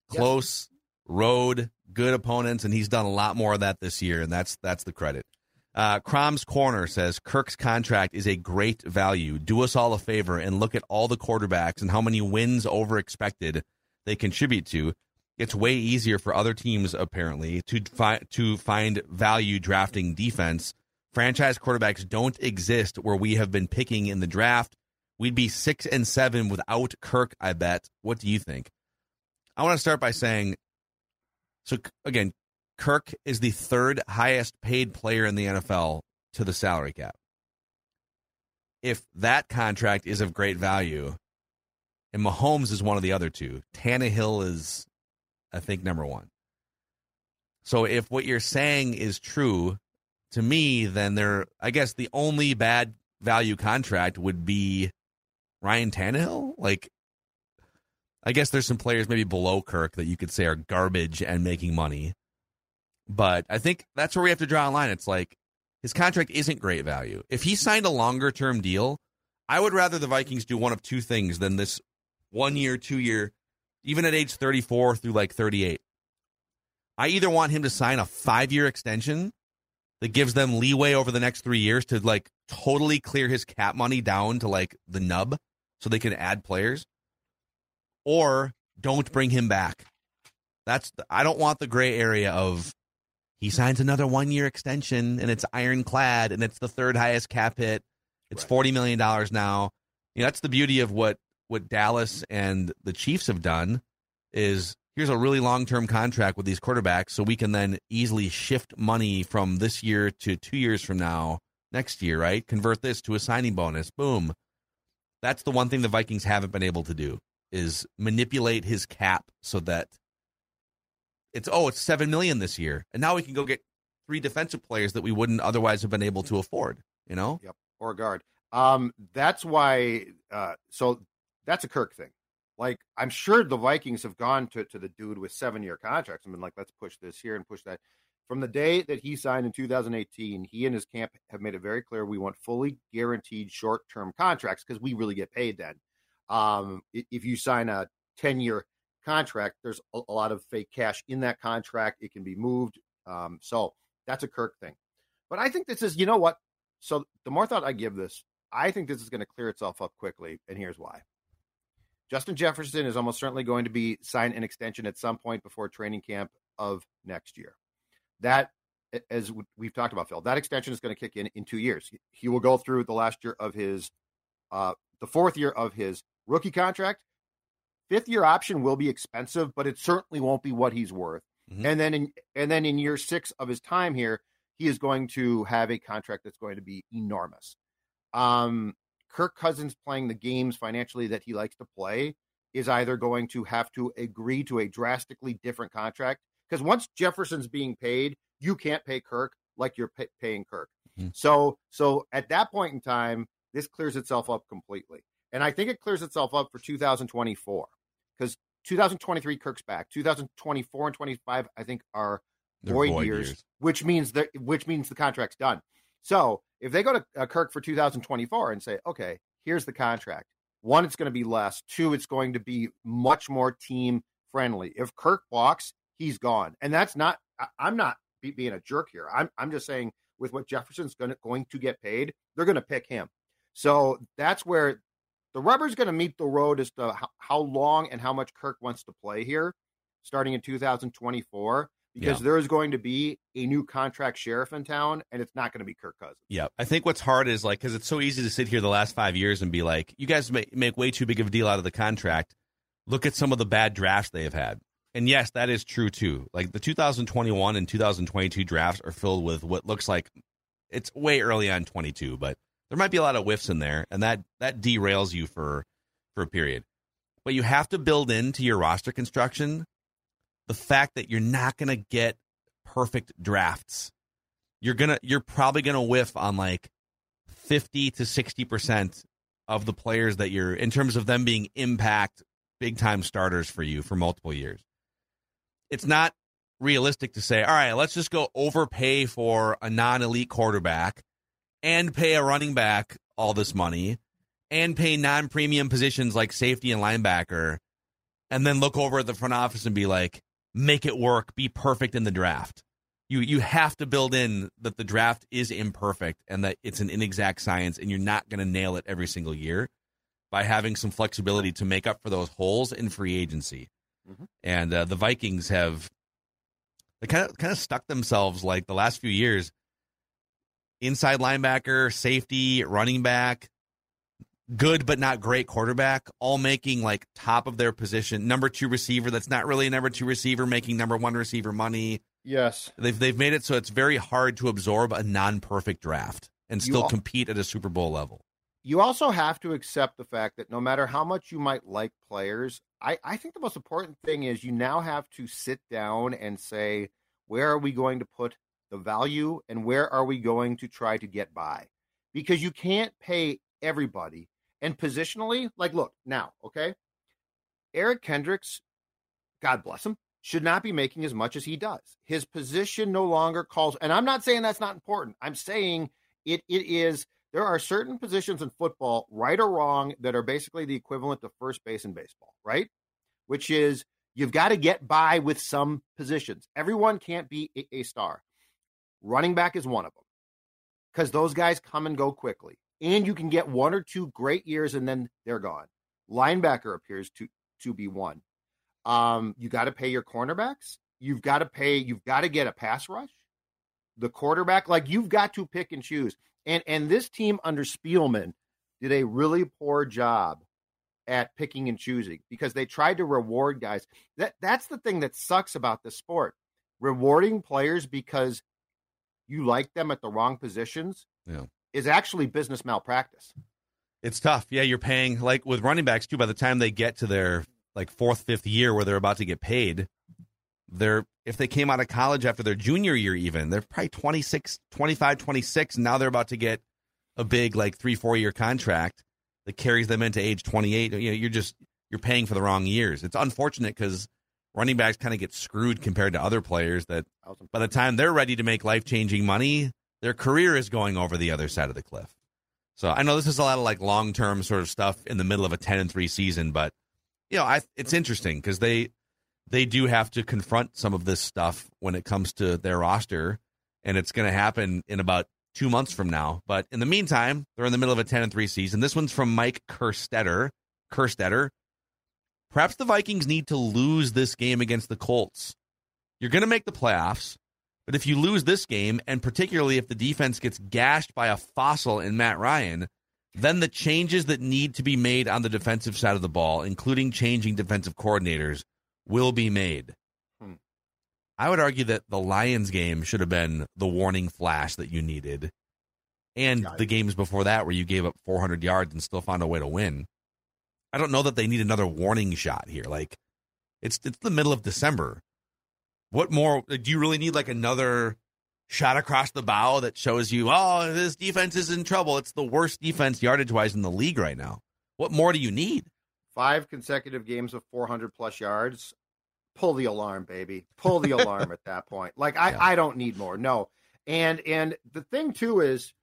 Close yes. road, good opponents, and he's done a lot more of that this year, and that's that's the credit. Uh, Crom's Corner says Kirk's contract is a great value. Do us all a favor and look at all the quarterbacks and how many wins over expected they contribute to. it's way easier for other teams apparently to find to find value drafting defense. Franchise quarterbacks don't exist where we have been picking in the draft. We'd be six and seven without Kirk. I bet. What do you think? I want to start by saying, so again, Kirk is the third highest paid player in the NFL to the salary cap. If that contract is of great value, and Mahomes is one of the other two, Tannehill is, I think, number one. So if what you're saying is true to me, then there, I guess the only bad value contract would be Ryan Tannehill. Like, I guess there's some players maybe below Kirk that you could say are garbage and making money. But I think that's where we have to draw a line. It's like his contract isn't great value. If he signed a longer term deal, I would rather the Vikings do one of two things than this one year, two year, even at age 34 through like 38. I either want him to sign a five year extension that gives them leeway over the next three years to like totally clear his cap money down to like the nub so they can add players, or don't bring him back. That's I don't want the gray area of he signs another one year extension and it's ironclad and it's the third highest cap hit. It's forty million dollars now. You know, that's the beauty of what what Dallas and the Chiefs have done is here's a really long term contract with these quarterbacks, so we can then easily shift money from this year to two years from now, next year, right? Convert this to a signing bonus. Boom. That's the one thing the Vikings haven't been able to do is manipulate his cap so that it's oh it's seven million this year, and now we can go get three defensive players that we wouldn't otherwise have been able to afford. You know, Yep. Or a guard. Um, that's why. Uh, so that's a Kirk thing. Like I'm sure the Vikings have gone to to the dude with seven year contracts and been like, let's push this here and push that. From the day that he signed in 2018, he and his camp have made it very clear we want fully guaranteed short term contracts because we really get paid then. Um, if you sign a 10 year contract, there's a, lot of fake cash in that contract. It can be moved. Um, so that's a Kirk thing. But I think this is, you know what? So the more thought I give this, I think this is going to clear itself up quickly. And here's why. Justin Jefferson is almost certainly going to be signed an extension at some point before training camp of next year. That, as we've talked about, Phil, that extension is going to kick in in two years. He will go through the last year of his, uh, the fourth year of his rookie contract. Fifth year option will be expensive, but it certainly won't be what he's worth. Mhm. And then in and then in year six of his time here, he is going to have a contract that's going to be enormous. Um, Kirk Cousins playing the games financially that he likes to play is either going to have to agree to a drastically different contract because once Jefferson's being paid, you can't pay Kirk like you're pay- paying Kirk. Mhm. So so at that point in time, this clears itself up completely. And I think it clears itself up for 2024 because 2023 Kirk's back. 2024 and 25 I think are void, void years, years. which means that which means the contract's done. So if they go to uh, Kirk for 2024 and say, okay, here's the contract. One, it's going to be less. Two, it's going to be much more team friendly. If Kirk walks, he's gone, and that's not. I, I'm not be, being a jerk here. I'm I'm just saying with what Jefferson's going to going to get paid, they're going to pick him. So that's where the rubber's going to meet the road as to how, how long and how much Kirk wants to play here, starting in 2024 because Yeah. there is going to be a new contract sheriff in town, and it's not going to be Kirk Cousins. Yeah, I think what's hard is like because it's so easy to sit here the last five years and be like, you guys make, make way too big of a deal out of the contract. Look at some of the bad drafts they have had, and yes, that is true too. Like the 2021 and 2022 drafts are filled with what looks like it's way early on 22, but there might be a lot of whiffs in there, and that that derails you for for a period. But you have to build into your roster construction the fact that you're not going to get perfect drafts. You're gonna you're probably gonna whiff on like 50 to 60 percent of the players that you're in terms of them being impact big time starters for you for multiple years. It's not realistic to say all right let's just go overpay for a non-elite quarterback and pay a running back all this money and pay non-premium positions like safety and linebacker and then look over at the front office and be like make it work be perfect in the draft you you have to build in that the draft is imperfect and that it's an inexact science and you're not going to nail it every single year by having some flexibility to make up for those holes in free agency. mm-hmm. and uh, the Vikings have they kind of kind of stuck themselves like the last few years. Inside linebacker, safety, running back, good but not great quarterback, all making like top of their position. Number two receiver that's not really a number two receiver, making number one receiver money. Yes, they've they've made it so it's very hard to absorb a non perfect draft and still compete at a Super Bowl level. You also have to accept the fact that no matter how much you might like players, I, I think the most important thing is you now have to sit down and say, where are we going to put the value and where are we going to try to get by? Because you can't pay everybody. And positionally, like, look, now, okay, Eric Kendricks, God bless him, should not be making as much as he does. His position no longer calls, and I'm not saying that's not important. I'm saying it it is there are certain positions in football, right or wrong, that are basically the equivalent of first base in baseball, right? Which is you've got to get by with some positions. Everyone can't be a, a star. Running back is one of them because those guys come and go quickly. And you can get one or two great years and then they're gone. Linebacker appears to to be one. Um, you got to pay your cornerbacks. You've got to pay. You've got to get a pass rush. The quarterback, like you've got to pick and choose. And and this team under Spielman did a really poor job at picking and choosing because they tried to reward guys. That that's the thing that sucks about the sport. Rewarding players because you like them at the wrong positions yeah. Is actually business malpractice. It's tough. Yeah, you're paying like with running backs too by the time they get to their like fourth, fifth year where they're about to get paid, they're if they came out of college after their junior year even they're probably 26 25 26 and now they're about to get a big like three four year contract that carries them into age 28 you know you're just you're paying for the wrong years it's unfortunate because running backs kind of get screwed compared to other players that by the time they're ready to make life changing money their career is going over the other side of the cliff so i know this is a lot of like long term sort of stuff in the middle of a 10 and 3 season but you know I, it's interesting because they they do have to confront some of this stuff when it comes to their roster, and it's going to happen in about two months from now. But in the meantime, they're in the middle of a 10 and 3 season. This one's from Mike Kerstetter. Kerstetter. Perhaps the Vikings need to lose this game against the Colts. You're going to make the playoffs, but if you lose this game, and particularly if the defense gets gashed by a fossil in Matt Ryan, then the changes that need to be made on the defensive side of the ball, including changing defensive coordinators, will be made. Hmm. I would argue that the Lions game should have been the warning flash that you needed, and the games before that where you gave up 400 yards and still found a way to win. I don't know that they need another warning shot here. Like, it's it's the middle of December. What more do you really need? Like another shot across the bow that shows you, oh, this defense is in trouble. It's the worst defense yardage wise in the league right now. What more do you need? five consecutive games of 400 plus yards, pull the alarm, baby. Pull the alarm at that point. Like I, yeah. I don't need more. No. And and the thing too is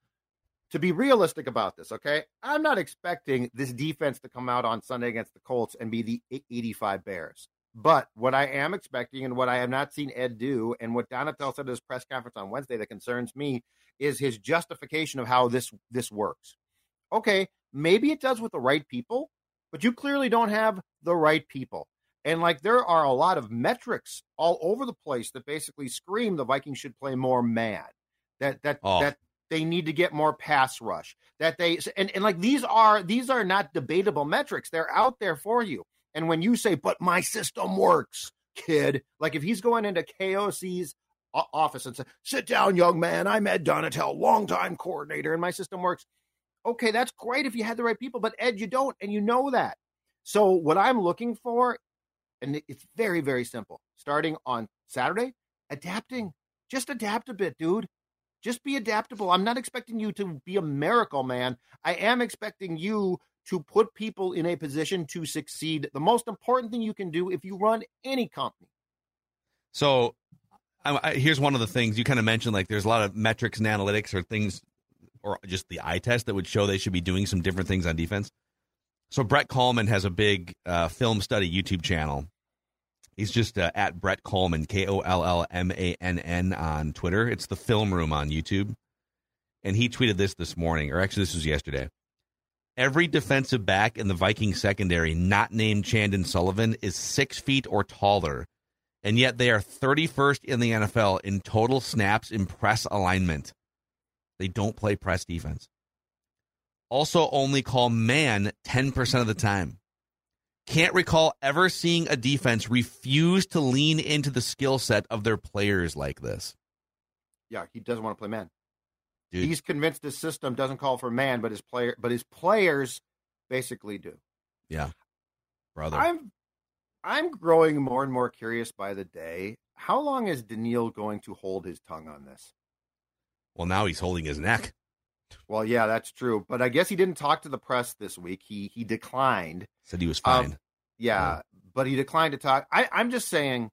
to be realistic about this, okay? I'm not expecting this defense to come out on Sunday against the Colts and be the 85 Bears. But what I am expecting and what I have not seen Ed do, and what Donatell said at his press conference on Wednesday that concerns me, is his justification of how this this works. Okay, maybe it does with the right people, but you clearly don't have the right people. And like there are a lot of metrics all over the place that basically scream the Vikings should play more mad. That that oh. that they need to get more pass rush. That they and, and like these are these are not debatable metrics. They're out there for you. And when you say, but my system works, kid, like if he's going into KOC's office and say, sit down, young man, I'm Ed Donatell, longtime coordinator, and my system works okay, that's great if you had the right people, but Ed, you don't, and you know that. So what I'm looking for, and it's very, very simple. Starting on Saturday, adapting. Just adapt a bit, dude. Just be adaptable. I'm not expecting you to be a miracle man. I am expecting you to put people in a position to succeed. The most important thing you can do if you run any company. So I, I, here's one of the things you kind of mentioned like there's a lot of metrics and analytics or things or just the eye test that would show they should be doing some different things on defense. So Brett Kollmann has a big uh, film study YouTube channel. He's just uh, at Brett Kollmann, K O L L M A N N on Twitter. It's the Film Room on YouTube, and he tweeted this this morning, or actually this was yesterday. Every defensive back in the Viking secondary, not named Chandon Sullivan, is six feet or taller, and yet they are 31st in the NFL in total snaps in press alignment. They don't play press defense. Also, only call man 10% of the time. Can't recall ever seeing a defense refuse to lean into the skill set of their players like this. Yeah, he doesn't want to play man. Dude. He's convinced his system doesn't call for man, but his player, but his players basically do. Yeah, brother. I'm, I'm growing more and more curious by the day. How long is Danielle going to hold his tongue on this? Well, now he's holding his neck. Well, yeah, that's true. But I guess he didn't talk to the press this week. He he declined. Said he was Um, fine. Yeah, Yeah. but he declined to talk. I, I'm just saying,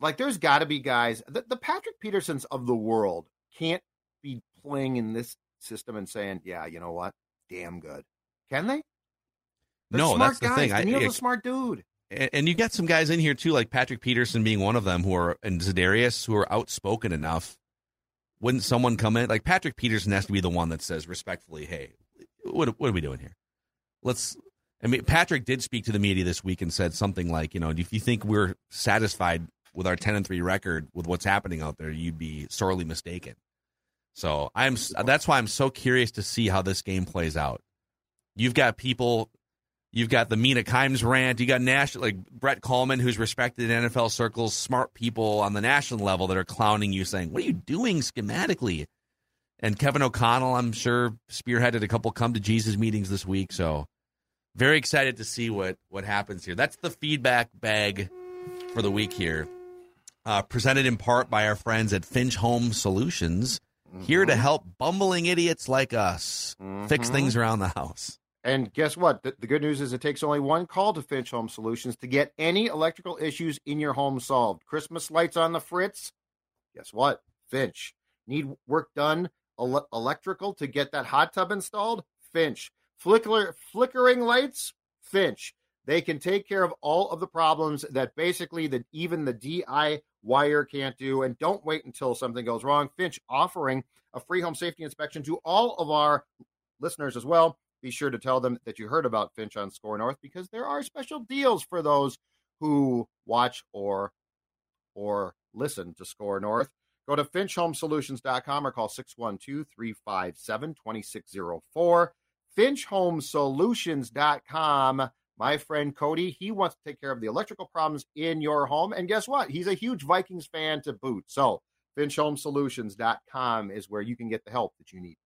like, there's got to be guys. The, the Patrick Petersons of the world can't be playing in this system and saying, "Yeah, you know what? Damn good." Can they? They're no, smart that's the guys. thing. I, Danielle's a smart dude. and, and you got some guys in here too, like Patrick Peterson being one of them, who are and Za'Darius, who are outspoken enough. Wouldn't someone come in like Patrick Peterson has to be the one that says respectfully, "Hey, what what are we doing here? Let's." I mean, Patrick did speak to the media this week and said something like, "You know, if you think we're satisfied with our ten and three record with what's happening out there, you'd be sorely mistaken." So I'm that's why I'm so curious to see how this game plays out. You've got people You've got the Mina Kimes rant. You got national like Brett Kollmann, who's respected in NFL circles, smart people on the national level that are clowning you, saying, "What are you doing schematically?" And Kevin O'Connell, I'm sure, spearheaded a couple come to Jesus meetings this week. So, very excited to see what what happens here. That's the feedback bag for the week here, uh, presented in part by our friends at Finch Home Solutions, here to help bumbling idiots like us fix Mhm. things around the house. And guess what? The, the good news is it takes only one call to Finch Home Solutions to get any electrical issues in your home solved. Christmas lights on the fritz? Guess what? Finch. Need work done ele- electrical to get that hot tub installed? Finch. Flicker, flickering lights? Finch. They can take care of all of the problems that basically that even the DI wire can't do. And don't wait until something goes wrong. Finch offering a free home safety inspection to all of our listeners as well be sure to tell them that you heard about Finch on SKOR North because there are special deals for those who watch or or listen to SKOR North. Go to finchhomesolutions.com or call 612-357-2604. finchhomesolutions.com. My friend Cody, he wants to take care of the electrical problems in your home. And guess what? He's a huge Vikings fan to boot. So finchhomesolutions.com is where you can get the help that you need.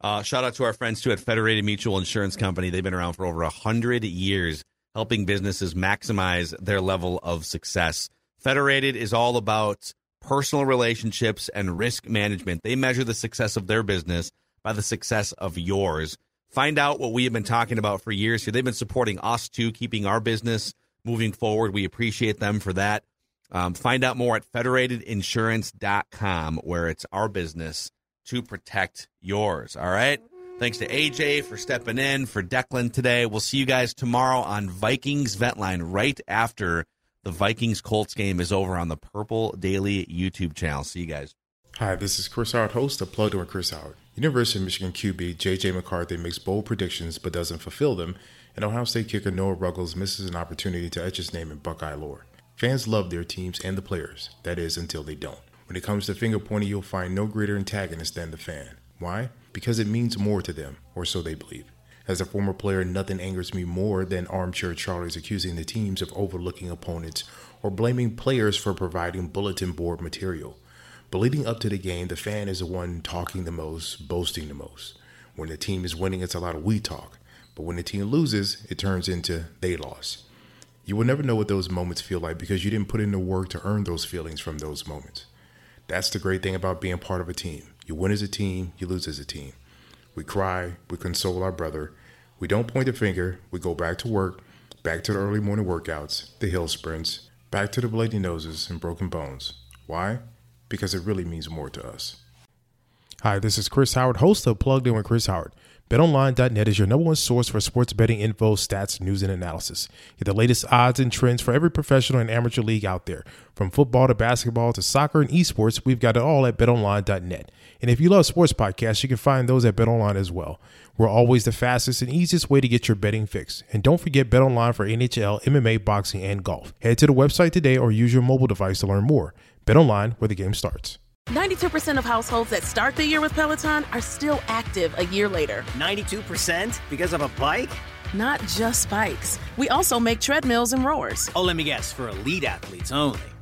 Uh, shout out to our friends too at Federated Mutual Insurance Company. They've been around for over a hundred years, helping businesses maximize their level of success. Federated is all about personal relationships and risk management. They measure the success of their business by the success of yours. Find out what we have been talking about for years here. They've been supporting us too, keeping our business moving forward. We appreciate them for that. Um, find out more at federatedinsurance.com, where it's our business to protect yours. All right. Thanks to AJ for stepping in for Declan today. We'll see you guys tomorrow on Vikings Vent Line right after the Vikings Colts game is over on the Purple Daily YouTube channel. See you guys. Hi, this is Chris Howard, host of Plugged In with Chris Howard. University of Michigan QB J.J. McCarthy makes bold predictions but doesn't fulfill them, and Ohio State kicker Noah Ruggles misses an opportunity to etch his name in Buckeye lore. Fans love their teams and the players, that is, until they don't. When it comes to finger pointing, you'll find no greater antagonist than the fan. Why? Because it means more to them, or so they believe. As a former player, nothing angers me more than armchair Charlies accusing the teams of overlooking opponents or blaming players for providing bulletin board material. But leading up to the game, the fan is the one talking the most, boasting the most. When the team is winning, it's a lot of we talk. But when the team loses, it turns into they lost. You will never know what those moments feel like because you didn't put in the work to earn those feelings from those moments. That's the great thing about being part of a team. You win as a team, you lose as a team. We cry, we console our brother. We don't point the finger, we go back to work, back to the early morning workouts, the hill sprints, back to the bloody noses and broken bones. Why? Because it really means more to us. Hi, this is Chris Howard, host of Plugged In with Chris Howard. BetOnline.net is your number one source for sports betting info, stats, news, and analysis. Get the latest odds and trends for every professional and amateur league out there. From football to basketball to soccer and esports, we've got it all at BetOnline.net. And if you love sports podcasts, you can find those at BetOnline as well. We're always the fastest and easiest way to get your betting fix. And don't forget Bet Online for NHL, MMA, boxing, and golf. Head to the website today or use your mobile device to learn more. Bet Online, where the game starts. 92% of households that start the year with Peloton are still active a year later. 92% because of a bike? Not just bikes. We also make treadmills and rowers. Oh, let me guess, for elite athletes only,